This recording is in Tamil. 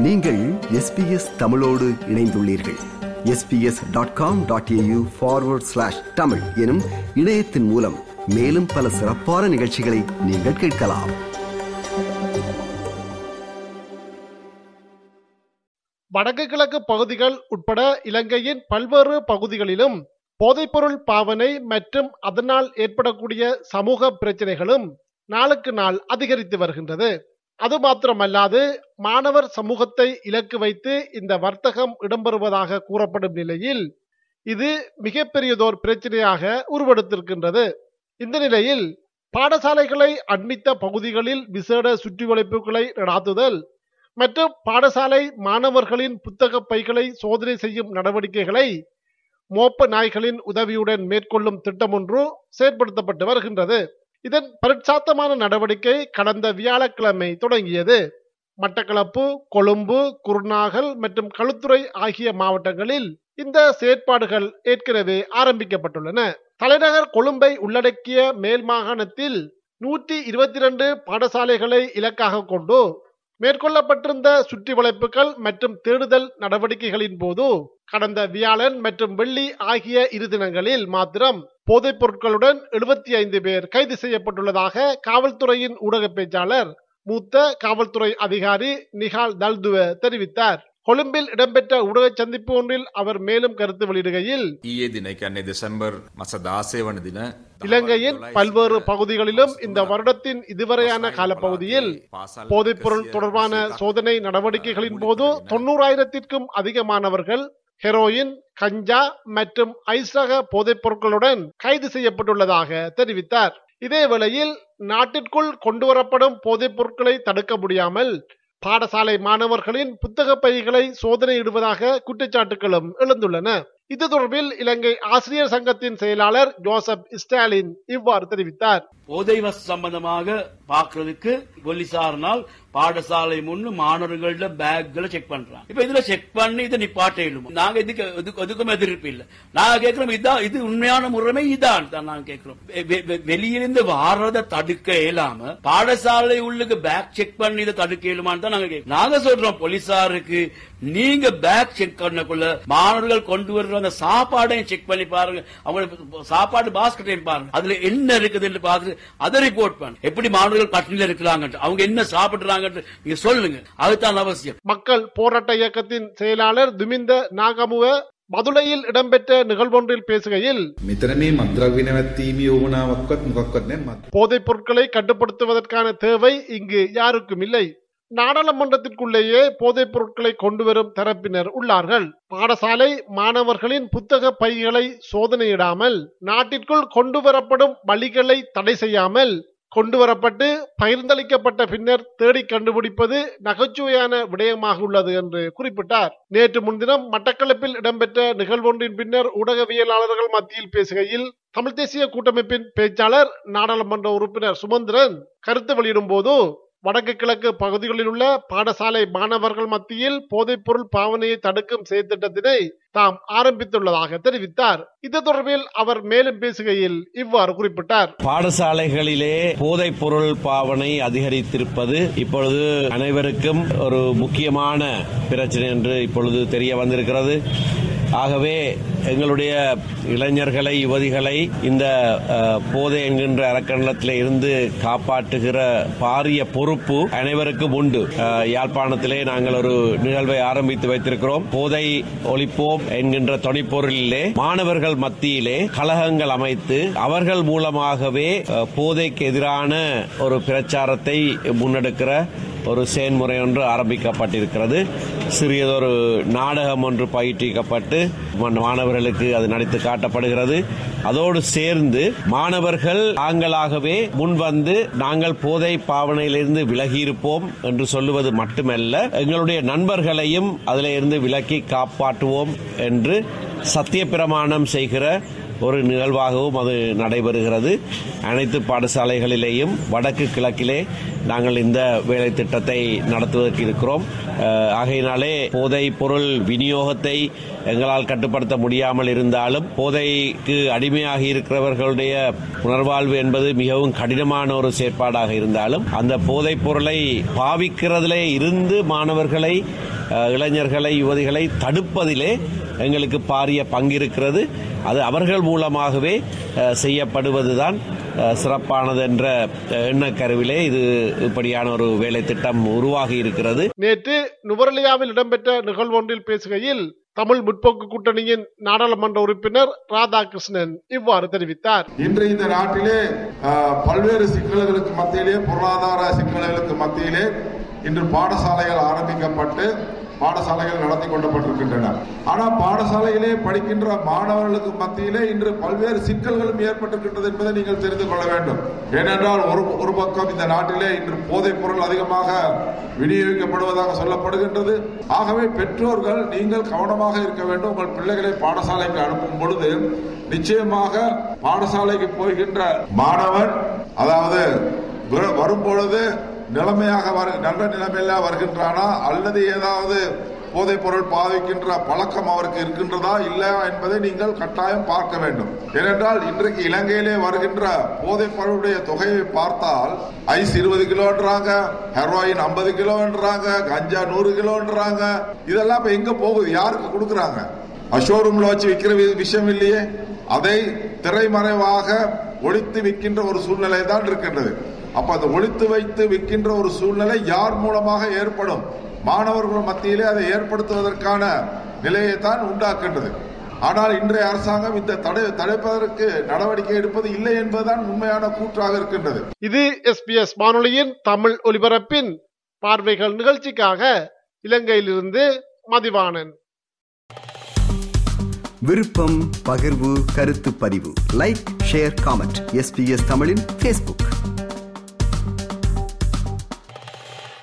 நீங்கள் எஸ்பிஎஸ் தமிழோடு இணைந்துள்ளீர்கள். SBS dot com dot AU forward slash Tamil எனும் இணையத்தின் மூலம் மேலும் பல சிறப்பான நிகழ்ச்சிகளை நீங்கள் கேட்கலாம். வடக்கு கிழக்கு பகுதிகள் உட்பட இலங்கையின் பல்வேறு பகுதிகளிலும் போதைப்பொருள் பாவனை மற்றும் அதனால் ஏற்படக்கூடிய சமூக பிரச்சனைகளும் நாளுக்கு நாள் அதிகரித்து வருகின்றது. அது மாத்திரமல்லாது மாணவர் சமூகத்தை இலக்கு வைத்து இந்த வர்த்தகம் இடம்பெறுவதாக கூறப்படும் நிலையில் இது மிகப்பெரியதோர் பிரச்சனையாக உருவெடுத்திருக்கின்றது. இந்த நிலையில் பாடசாலைகளை அண்மித்த பகுதிகளில் விசேட சுற்றிவளைப்புகளை நடாத்துதல் மற்றும் பாடசாலை மாணவர்களின் புத்தக பைகளை சோதனை செய்யும் நடவடிக்கைகளை மோப்ப நாய்களின் உதவியுடன் மேற்கொள்ளும் திட்டம் ஒன்று செயற்படுத்தப்பட்டு வருகின்றது. இதன் பரிட்சாத்தமான நடவடிக்கை கடந்த வியாழக்கிழமை தொடங்கியது. மட்டக்களப்பு கொழும்பு குருநாகல் மற்றும் களுத்துறை ஆகிய மாவட்டங்களில் இந்த செயற்பாடுகள் ஏற்கனவே ஆரம்பிக்கப்பட்டுள்ளன. தலைநகர் கொழும்பை உள்ளடக்கிய மேல் மாகாணத்தில் நூற்றி இருபத்தி இரண்டு பாடசாலைகளை இலக்காக கொண்டு மேற்கொள்ளப்பட்டிருந்த சுற்றி வளைப்புகள் மற்றும் தேடுதல் நடவடிக்கைகளின் போது கடந்த வியாழன் மற்றும் வெள்ளி ஆகிய இரு தினங்களில் மாத்திரம் போதைப் பொருட்களுடன் எழுபத்தி ஐந்து பேர் கைது செய்யப்பட்டுள்ளதாக காவல்துறையின் ஊடக பேச்சாளர் மூத்த காவல்துறை அதிகாரி நிகால் தல்துவ தெரிவித்தார். கொழும்பில் இடம்பெற்ற ஊடக சந்திப்பு ஒன்றில் அவர் மேலும் கருத்து வெளியிடுகையில் டிசம்பர் இலங்கையின் பல்வேறு பகுதிகளிலும் இந்த வருடத்தின் இதுவரையான காலப்பகுதியில் போதைப்பொருள் தொடர்பான சோதனை நடவடிக்கைகளின் போது தொண்ணூறாயிரத்திற்கும் அதிகமானவர்கள் ஹெரோயின் கஞ்சா மற்றும் ஐசக போதைப் பொருட்களுடன் கைது செய்யப்பட்டுள்ளதாக தெரிவித்தார். இதே வேளையில் நாட்டிற்குள் கொண்டுவரப்படும் போதைப் பொருட்களை தடுக்க முடியாமல் பாடசாலை மாணவர்களின் புத்தக பைகளை சோதனையிடுவதாக குற்றச்சாட்டுகளும் எழுந்துள்ளன. இது தொடர்பில் இலங்கை ஆசிரியர் சங்கத்தின் செயலாளர் ஜோசப் ஸ்டாலின் இவ்வாறு தெரிவித்தார். போதை வஸ்து சம்பந்தமாக பாக்குறதுக்கு போலீசார்னால் பாடசாலை முன்னு மாணவர்கள பேக்களை செக் பண்றாங்க. இப்ப இதுல செக் பண்ணி இதை நிப்பாட்டையிலும் நாங்க இதுக்கு இதுக்கு- எதுக்கும் எதிர்ப்பு இல்ல. நாங்க கேட்கிறோம் இதான் இது உண்மையான முறைமை இதான். தான் நாங்க கேட்கிறோம். வெளியிலிருந்து வாரத தடுக்க இயலாம பாடசாலை உள்ளுக்கு பேக் செக் பண்ணி இதை தடுக்க இயலுமான்னு தான் நாங்க கேட்கிறோம். நாங்க சொல்றோம் போலீசாருக்கு நீங்க பேக் செக் பண்ணக்குள்ள மாணவர்கள் கொண்டு வர்ற அந்த சாப்பாடையும் செக் பண்ணி பாருங்க அவங்க சாப்பாடு பாஸ்கெட்டையும் பாருங்க அதுல என்ன இருக்குதுன்னு பார்த்து அதை ரிப்போர்ட் பண்ணு எப்படி மாணவர்கள் பட்டினியில இருக்கிறாங்க அவங்க என்ன சாப்பிடுறாங்க நீங்க சொல்லுங்க அதுதான் அவசியம் மக்கள் போராட்ட இயக்கத்தின் செயலாளர் துமிந்த நாகமுவ மதுரையில் இடம்பெற்ற நிகழ்வொன்றில் பேசுகையில் මෙතන මේ මද්‍රව්‍ය නැවැත්වීමේ උවමනාවක්වත් මොකක්වත් නැහැ මත් போதைப் பொருட்களை கட்டுப்படுத்துவதற்கான தேவை இங்கு யாருக்கும் இல்லை நாடாளுமன்றத்திற்குள்ளேயே போதைப் பொருட்களை கொண்டு வரும் தரப்பினர் உள்ளார்கள். பாடசாலை மாணவர்களின் புத்தக பைகளை சோதனையிடாமல் நாட்டிற்குள் கொண்டு வரப்படும் வழிகளை தடை செய்யாமல் கொண்டு வரப்பட்டு பகிர்ந்தளிக்கப்பட்ட பின்னர் தேடி கண்டுபிடிப்பது நகைச்சுவையான விடயமாக உள்ளது என்று குறிப்பிட்டார். நேற்று முன்தினம் மட்டக்களப்பில் இடம்பெற்ற நிகழ்வொன்றின் பின்னர் ஊடகவியலாளர்கள் மத்தியில் பேசுகையில் தமிழ் தேசிய கூட்டமைப்பின் பேச்சாளர் நாடாளுமன்ற உறுப்பினர் சுமந்திரன் கருத்து வெளியிடும் போது வடக்கு கிழக்கு பகுதிகளில் உள்ள பாடசாலை மாணவர்கள் மத்தியில் போதைப்பொருள் பாவனையை தடுக்கும் செயற்திட்டத்தினை தாம் ஆரம்பித்துள்ளதாக தெரிவித்தார். இது தொடர்பில் அவர் மேலும் பேசுகையில் இவ்வாறு குறிப்பிட்டார். பாடசாலைகளிலே போதைப் பொருள் பாவனை அதிகரித்திருப்பது இப்பொழுது அனைவருக்கும் ஒரு முக்கியமான பிரச்சனை என்று இப்பொழுது தெரிய வந்திருக்கிறது. ஆகவே எங்களுடைய இளைஞர்களை யுவதிகளை இந்த போதை என்கின்ற அறக்கணத்தில் இருந்து காப்பாற்றுகிற பாரிய பொறுப்பு அனைவருக்கும் உண்டு. யாழ்ப்பாணத்திலே நாங்கள் ஒரு நிகழ்வை ஆரம்பித்து வைத்திருக்கிறோம். போதை ஒழிப்போம் என்கின்ற தொனிப்பொருளிலே மாணவர்கள் மத்தியிலே கழகங்கள் அமைத்து அவர்கள் மூலமாகவே போதைக்கு எதிரான ஒரு பிரச்சாரத்தை முன்னெடுக்கிற ஒரு செயன்முறை ஒன்று ஆரம்பிக்கப்பட்டிருக்கிறது. சிறியதொரு நாடகம் ஒன்று பயிற்றிக்கப்பட்டு மாணவர்களுக்கு அது நடித்து காட்டப்படுகிறது. அதோடு சேர்ந்து மாணவர்கள் தாங்களாகவே முன்வந்து நாங்கள் போதை பாவனையிலிருந்து விலகியிருப்போம் என்று சொல்லுவது மட்டுமல்ல எங்களுடைய நண்பர்களையும் அதில் இருந்து விலக்கி காப்பாற்றுவோம் என்று சத்திய பிரமாணம் செய்கிற ஒரு நிகழ்வாகவும் அது நடைபெறுகிறது. அனைத்து பாடசாலைகளிலேயும் வடக்கு கிழக்கிலே நாங்கள் இந்த வேலை திட்டத்தை நடத்துவதற்கு இருக்கிறோம். ஆகையினாலே போதை பொருள் விநியோகத்தை எங்களால் கட்டுப்படுத்த முடியாமல் இருந்தாலும் போதைக்கு அடிமையாகி இருக்கிறவர்களுடைய புனர்வாழ்வு என்பது மிகவும் கடினமான ஒரு செயற்பாடாக இருந்தாலும் அந்த போதைப் பொருளை பாவிக்கிறதிலே இருந்து மாணவர்களை இளைஞர்களை யுவதிகளை தடுப்பதிலே எங்களுக்கு பாரிய பங்கு இருக்கிறது அது அவர்கள் மூலமாகவே செய்யப்படுவதுதான் சிறப்பானது என்ற எண்ணக்கருவிலே இது இப்படியான ஒரு வேலை திட்டம் உருவாகி இருக்கிறது. நேற்று நுவரலியாவில் இடம்பெற்ற நிகழ்வொன்றில் பேசுகையில் தமிழ் முற்போக்கு கூட்டணியின் நாடாளுமன்ற உறுப்பினர் ராதாகிருஷ்ணன் இவ்வாறு தெரிவித்தார். இன்று இந்த நாட்டிலே ஆஹ், பல்வேறு சிக்கல்களுக்கு மத்தியிலே பொருளாதார சிக்கல்களுக்கு மத்தியிலே இன்று பாடசாலைகள் ஆரம்பிக்கப்பட்டு பாடசாலைகள் நடத்தி கொள்ளப்பட்டிருக்கின்றன ஆனால் பாடசாலையிலே படிக்கின்ற மாணவர்களுக்கு மத்தியிலே இன்று பல்வேறு சிக்கல்களும் ஏற்பட்டிருக்கின்றது என்பதை நீங்கள் தெரிந்து கொள்ள வேண்டும். ஏனென்றால் ஒரு ஒரு பக்கம் இந்த நாட்டிலே இன்று போதைப் பொருள் அதிகமாக விநியோகிக்கப்படுவதாக சொல்லப்படுகின்றது. ஆகவே பெற்றோர்கள் நீங்கள் கவனமாக இருக்க வேண்டும். உங்கள் பிள்ளைகளை பாடசாலைக்கு அனுப்பும் பொழுது நிச்சயமாக பாடசாலைக்கு போகின்ற மாணவன் அதாவது வரும்பொழுது வரும் பொழுது நிலைமையாக வரு- நல்ல நிலைமையில வருகின்றானா? அல்லது ஏதாவது போதைப் பொருள் பாதிக்கின்ற பழக்கம் அவருக்கு இருக்கின்றதா? இல்லையா என்பதை நீங்கள் கட்டாயம் பார்க்க வேண்டும். ஏனென்றால் இன்றைக்கு இலங்கையிலே வருகின்ற போதைப் பொருளுடைய தொகையை பார்த்தால் ஐஸ் இருபது கிலோன்றாங்க ஹெரோயின் ஐம்பது கிலோன்றாங்க கஞ்சா நூறு கிலோன்றாங்க. இதெல்லாம் இப்ப எங்க போகுது? யாருக்கு கொடுக்கறாங்க? ஷோரூம்ல வச்சு விற்கிற விஷயம் இல்லையே. அதை திரைமறைவாக ஒழித்து விற்கின்ற ஒரு சூழ்நிலை தான் இருக்கின்றது. அப்ப அந்த ஒழித்து வைத்து விற்கின்ற ஒரு சூழ்நிலை யார் மூலமாக ஏற்படும்? மாணவர்கள் மத்தியிலே அதை ஏற்படுத்துவதற்கான நிலையை தான் உண்டாக்கின்றது. ஆனால் இன்றைய அரசாங்கம் இந்த தடை தடுப்பதற்கு நடவடிக்கை எடுப்பது இல்லை என்பதுதான் உண்மையான கூற்றாக இருக்கின்றது. இது எஸ்பிஎஸ் வானொலியின் தமிழ் ஒலிபரப்பின் பார்வைகள் நிகழ்ச்சிக்காக இலங்கையிலிருந்து மதிவாணன். விருப்பம் பகிர்வு கருத்து பதிவு. லைக் ஷேர் காமெண்ட் எஸ்பிஎஸ் தமிழின் ஃபேஸ்புக்